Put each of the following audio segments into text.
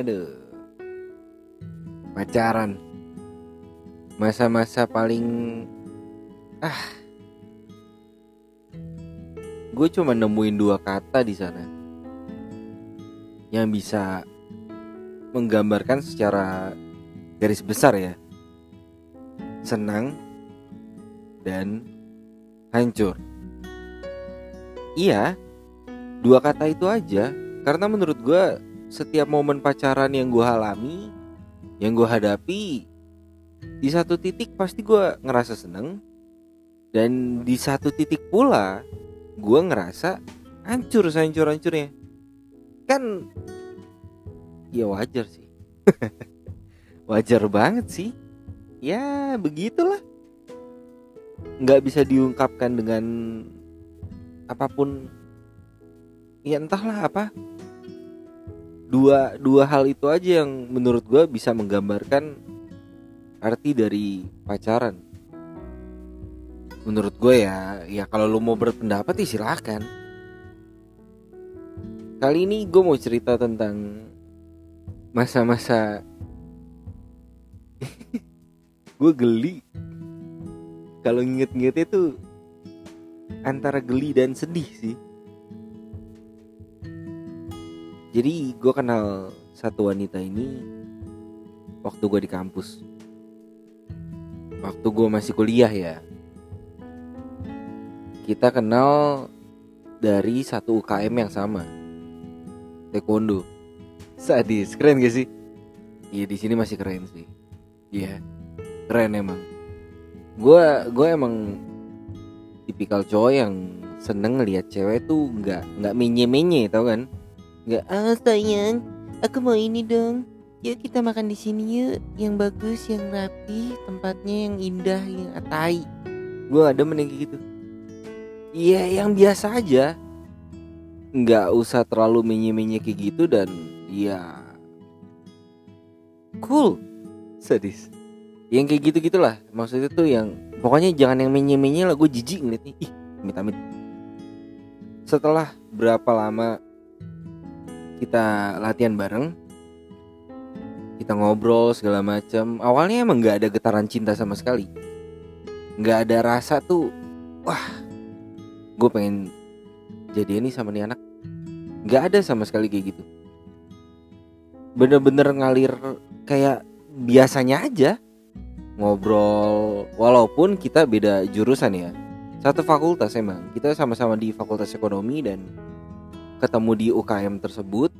Aduh. Pacaran. Masa-masa paling ah. Gue cuma nemuin dua kata di sana yang bisa menggambarkan secara garis besar ya. Senang dan hancur. Iya, dua kata itu aja. Karena menurut gue setiap momen pacaran yang gue alami, yang gue hadapi, di satu titik pasti gue ngerasa seneng, dan di satu titik pula gue ngerasa hancur hancur hancurnya. Kan, ya wajar sih, wajar banget sih. Ya begitulah, nggak bisa diungkapkan dengan apa pun. Ya entahlah apa dua dua hal itu aja yang menurut gue bisa menggambarkan arti dari pacaran. Menurut gue ya ya kalau lu mau berpendapat ya silahkan kali ini gue mau cerita tentang masa-masa gue geli. Kalau inget-ingetnya tuh antara geli dan sedih sih jadi gue kenal satu wanita ini waktu gue di kampus. Waktu gue masih kuliah ya. Kita kenal dari satu UKM yang sama. Taekwondo. Sadis, keren gak sih? Iya di sini masih keren sih. Iya, keren emang. Gue gue emang tipikal cowok yang seneng ngeliat cewek tuh nggak nggak menye menye tau kan? Nggak, ah sayang, aku mau ini dong. Yuk kita makan di sini yuk, yang bagus, yang rapi, tempatnya yang indah, yang atai. Gue ada menengki gitu. Iya, yang biasa aja. Nggak usah terlalu menye-menye kayak gitu dan ya cool, sadis. Yang kayak gitu gitulah, maksudnya tuh yang pokoknya jangan yang menye-menye lah. Gue jijik ngeliatnya. Ih, amit-amit. Setelah berapa lama kita latihan bareng. Kita ngobrol segala macam awalnya emang nggak ada getaran cinta sama sekali. Nggak ada rasa tuh wah gue pengen jadi ini sama nih anak. Nggak ada sama sekali kayak gitu. Bener-bener ngalir kayak biasanya aja ngobrol walaupun kita beda jurusan ya. Satu fakultas emang. Kita sama-sama di fakultas ekonomi dan ketemu di UKM tersebut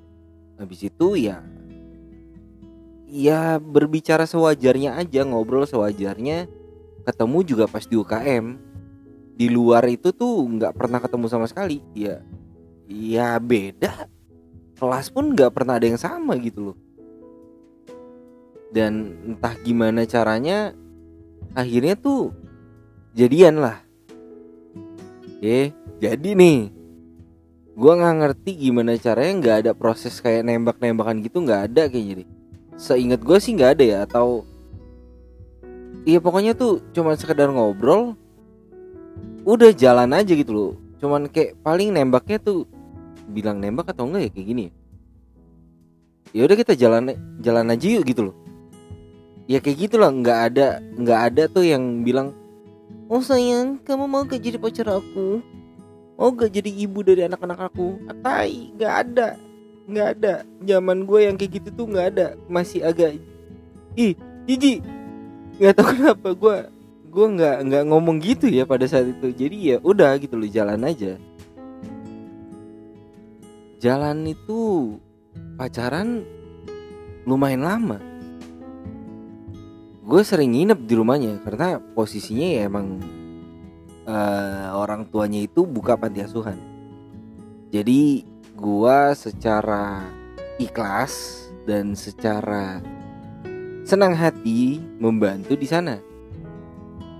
habis itu ya ya berbicara sewajarnya aja ngobrol sewajarnya ketemu juga pas di UKM di luar itu tuh nggak pernah ketemu sama sekali. Ya ya beda. Kelas pun nggak pernah ada yang sama gitu loh. Dan entah gimana caranya akhirnya tuh jadian lah. Eh jadi nih gue nggak ngerti gimana caranya nggak ada proses kayak nembak-nembakan gitu nggak ada kayak jadi seingat gue sih nggak ada ya atau iya pokoknya tuh cuman sekedar ngobrol udah jalan aja gitu loh. Cuman kayak paling nembaknya tuh bilang nembak atau enggak ya kayak gini ya. Udah kita jalan jalan aja yuk gitu loh. Ya kayak gitu loh nggak ada nggak ada tuh yang bilang oh sayang kamu mau gak jadi pacar aku oh gak jadi ibu dari anak-anak aku. Atai nggak ada. Nggak ada. Zaman gue yang kayak gitu tuh nggak ada. Masih agak ih jiji nggak tahu kenapa gue gue nggak nggak ngomong gitu ya pada saat itu. Jadi ya udah gitu loh jalan aja. Jalan itu pacaran lumayan lama. Gue sering nginep di rumahnya karena posisinya ya emang uh, orang tuanya itu buka panti asuhan. Jadi gua secara ikhlas dan secara senang hati membantu di sana.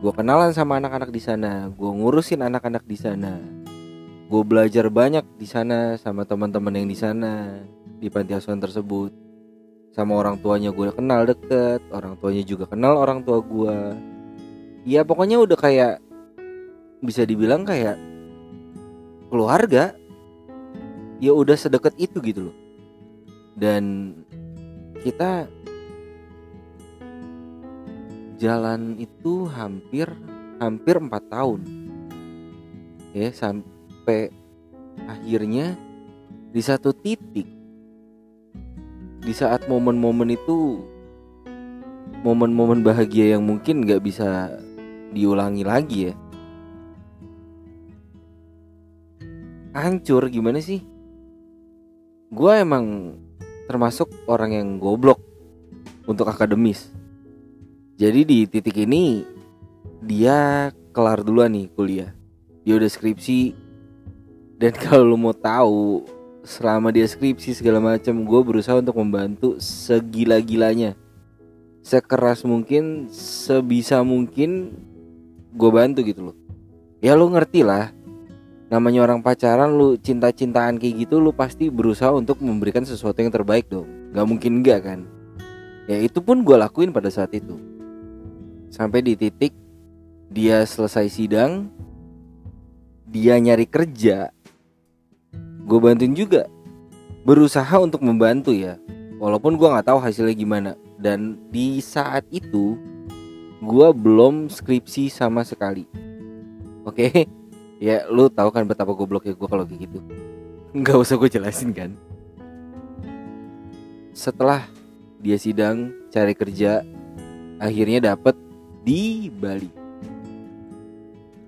Gue kenalan sama anak-anak di sana, gue ngurusin anak-anak di sana. Gue belajar banyak di sana sama teman-teman yang di sana di panti asuhan tersebut. Sama orang tuanya gue kenal deket, orang tuanya juga kenal orang tua gue. Ya pokoknya udah kayak bisa dibilang kayak keluarga ya udah sedekat itu gitu loh. Dan kita jalan itu hampir hampir empat tahun. Ya sampai akhirnya di satu titik di saat momen-momen itu momen-momen bahagia yang mungkin nggak bisa diulangi lagi ya hancur gimana sih? Gue emang termasuk orang yang goblok untuk akademis. Jadi di titik ini dia kelar duluan nih kuliah. Dia udah skripsi. Dan kalau lu mau tahu selama dia skripsi segala macam gue berusaha untuk membantu segila-gilanya. Sekeras mungkin sebisa mungkin gue bantu gitu loh. Ya lu ngerti lah namanya orang pacaran lu cinta-cintaan kayak gitu lu pasti berusaha untuk memberikan sesuatu yang terbaik dong. Gak mungkin enggak kan? Ya itu pun gue lakuin pada saat itu. Sampai di titik dia selesai sidang dia nyari kerja gue bantuin juga. Berusaha untuk membantu ya. Walaupun gue nggak tahu hasilnya gimana. Dan di saat itu gue belum skripsi sama sekali. Oke? okay? Ya lu tahu kan betapa gobloknya gue kalau kayak gitu. Nggak usah gue jelasin kan. Setelah dia sidang cari kerja akhirnya dapet di Bali.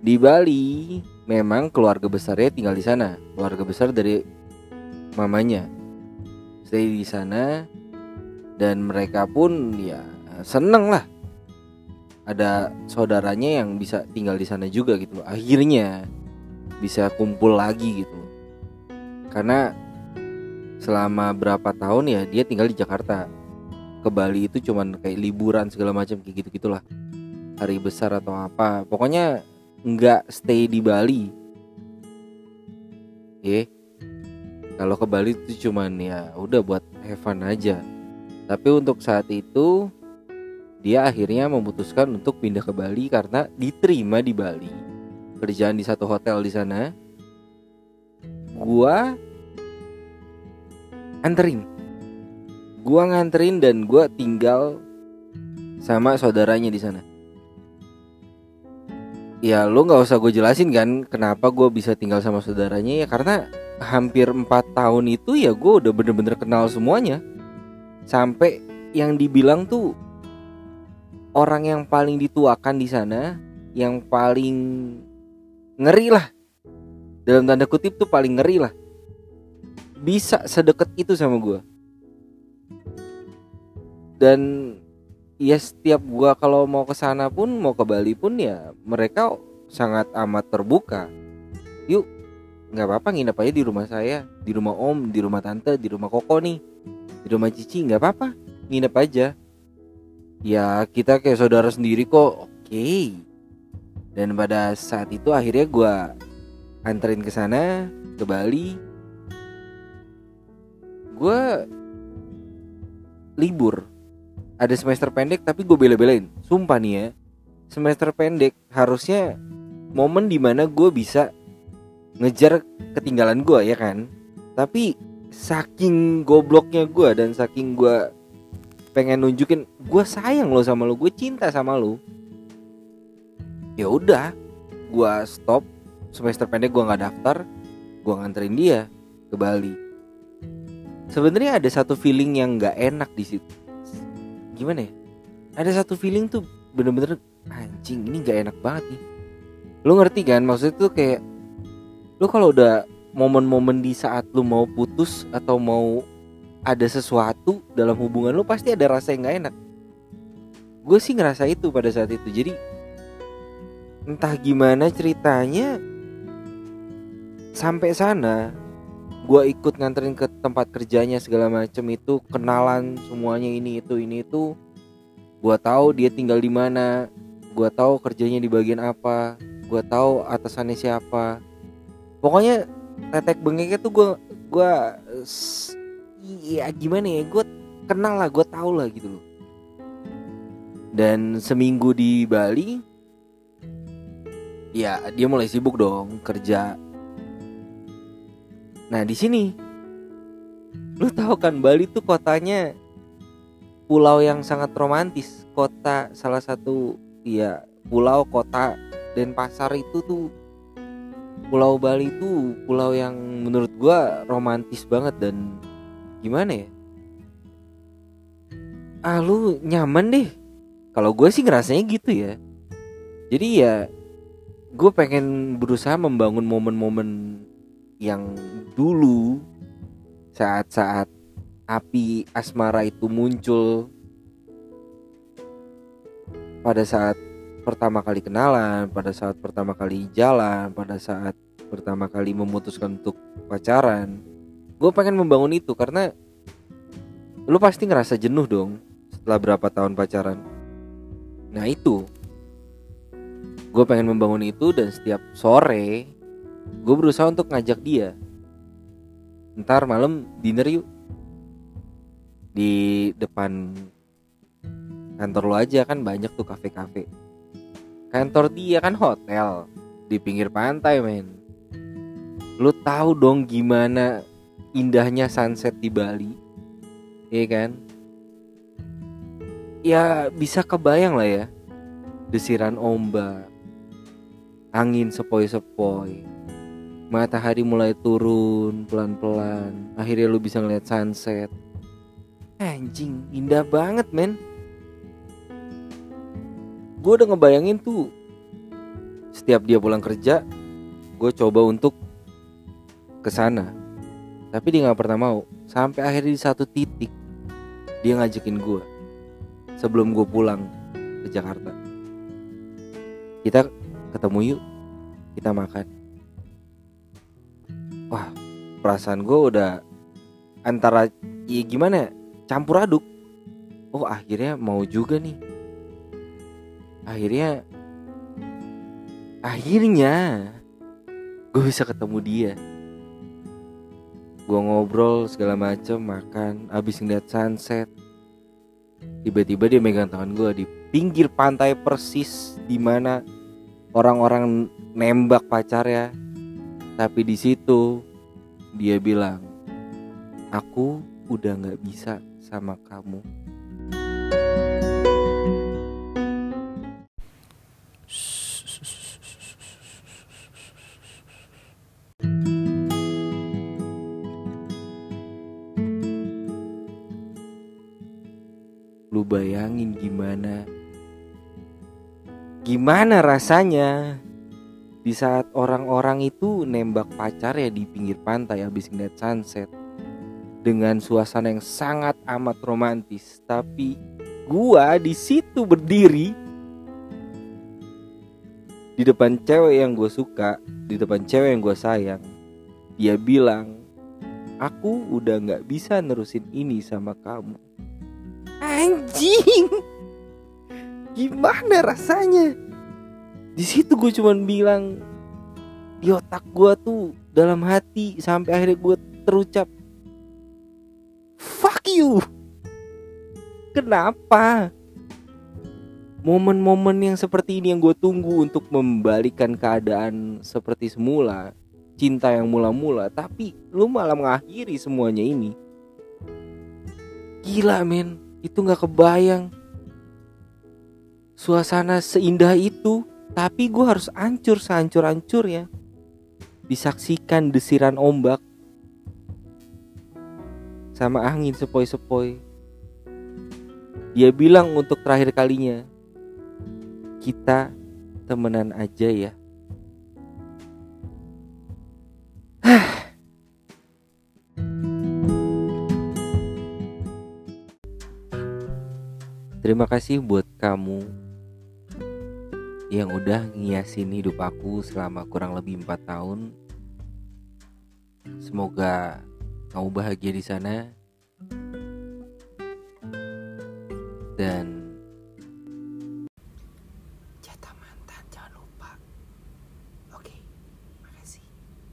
Di Bali memang keluarga besarnya tinggal di sana, keluarga besar dari mamanya. Stay di sana dan mereka pun ya seneng lah. Ada saudaranya yang bisa tinggal di sana juga gitu. Akhirnya bisa kumpul lagi gitu. Karena selama berapa tahun ya dia tinggal di Jakarta. Ke Bali itu cuman kayak liburan segala macam kayak gitu gitulah hari besar atau apa. Pokoknya nggak stay di Bali. Ya kalau ke Bali itu cuman ya udah buat have aja. Tapi untuk saat itu dia akhirnya memutuskan untuk pindah ke Bali karena diterima di Bali kerjaan di satu hotel di sana gua anterin gua nganterin dan gua tinggal sama saudaranya di sana. Ya lu nggak usah gue jelasin kan kenapa gue bisa tinggal sama saudaranya ya karena hampir empat tahun itu ya gue udah bener-bener kenal semuanya. Sampai yang dibilang tuh orang yang paling dituakan di sana yang paling ngeri lah. Dalam tanda kutip tuh paling ngeri lah. Bisa sedekat itu sama gue dan ya setiap gua kalau mau ke sana pun mau ke Bali pun ya mereka sangat amat terbuka. Yuk nggak apa-apa nginep aja di rumah saya. Di rumah om di rumah tante di rumah koko nih. Di rumah cici nggak apa-apa. Nginep aja. Ya kita kayak saudara sendiri kok. Oke. okay. Dan pada saat itu akhirnya gua anterin ke sana ke Bali. Gue libur. Ada semester pendek tapi gue bela-belain. Sumpah nih ya semester pendek harusnya momen di mana gue bisa ngejar ketinggalan gue ya kan? Tapi saking gobloknya gue dan saking gue pengen nunjukin gue sayang lo sama lo gue cinta sama lo ya udah gue stop. Semester pendek gue nggak daftar gue nganterin dia ke Bali. Sebenarnya ada satu feeling yang nggak enak di situ. Gimana ya? Ada satu feeling tuh bener-bener anjing ini gak enak banget nih. Lu ngerti kan? Maksudnya tuh kayak lu kalau udah momen-momen di saat lu mau putus atau mau ada sesuatu dalam hubungan lu pasti ada rasa yang gak enak. Gue sih ngerasa itu pada saat itu. Jadi entah gimana ceritanya sampai sana gue ikut nganterin ke tempat kerjanya segala macem itu kenalan semuanya ini itu ini itu. Gue tahu dia tinggal di mana gue tahu kerjanya di bagian apa gue tahu atasannya siapa. Pokoknya tetek bengeknya tuh gue gue iya gimana ya gue kenal lah gue tahu lah gitu loh. Dan seminggu di Bali ya dia mulai sibuk dong kerja. Nah di sini, lu tahu kan Bali tuh kotanya pulau yang sangat romantis. Kota salah satu ya pulau kota Denpasar itu tuh Pulau Bali itu pulau yang menurut gua romantis banget dan gimana ya? Ah lu nyaman deh. Kalau gue sih ngerasanya gitu ya. Jadi ya gue pengen berusaha membangun momen-momen yang dulu saat-saat api asmara itu muncul pada saat pertama kali kenalan, pada saat pertama kali jalan, pada saat pertama kali memutuskan untuk pacaran. Gue pengen membangun itu karena lu pasti ngerasa jenuh dong setelah berapa tahun pacaran. Nah itu, gue pengen membangun itu dan setiap sore gue berusaha untuk ngajak dia. Ntar malam dinner yuk. Di depan kantor lo aja kan banyak tuh kafe-kafe. Kantor dia kan hotel di pinggir pantai men. Lu tahu dong gimana indahnya sunset di Bali? Iya kan? Ya bisa kebayang lah ya. Desiran ombak angin sepoi-sepoi. Matahari mulai turun pelan-pelan. Akhirnya lu bisa ngeliat sunset. Anjing indah banget men. Gue udah ngebayangin tuh setiap dia pulang kerja gue coba untuk ke sana. Tapi dia nggak pernah mau. Sampai akhirnya di satu titik dia ngajakin gue sebelum gue pulang ke Jakarta. Kita ketemu yuk. Kita makan. Wah perasaan gue udah antara ya gimana ya, campur aduk. Oh akhirnya mau juga nih. Akhirnya akhirnya gue bisa ketemu dia. Gue ngobrol segala macem makan abis ngeliat sunset. Tiba-tiba dia megang tangan gue di pinggir pantai persis di mana orang-orang nembak pacar ya tapi di situ dia bilang aku udah nggak bisa sama kamu. Lu bayangin gimana Gimana rasanya? Di saat orang-orang itu nembak pacar ya di pinggir pantai habis ngeliat sunset. Dengan suasana yang sangat amat romantis. Tapi gua di situ berdiri. Di depan cewek yang gue suka, di depan cewek yang gue sayang, dia bilang, aku udah nggak bisa nerusin ini sama kamu. Anjing gimana rasanya? Di situ gue cuman bilang di otak gue tuh dalam hati sampai akhirnya gue terucap fuck you! Kenapa? Momen-momen yang seperti ini yang gue tunggu untuk membalikan keadaan seperti semula cinta yang mula-mula tapi lu malah mengakhiri semuanya ini. Gila men. Itu nggak kebayang suasana seindah itu tapi gue harus hancur sehancur ya disaksikan desiran ombak sama angin sepoi-sepoi. Dia bilang untuk terakhir kalinya kita temenan aja ya Terima kasih buat kamu yang udah ngiasin hidup aku selama kurang lebih 4 tahun. Semoga kamu bahagia di sana.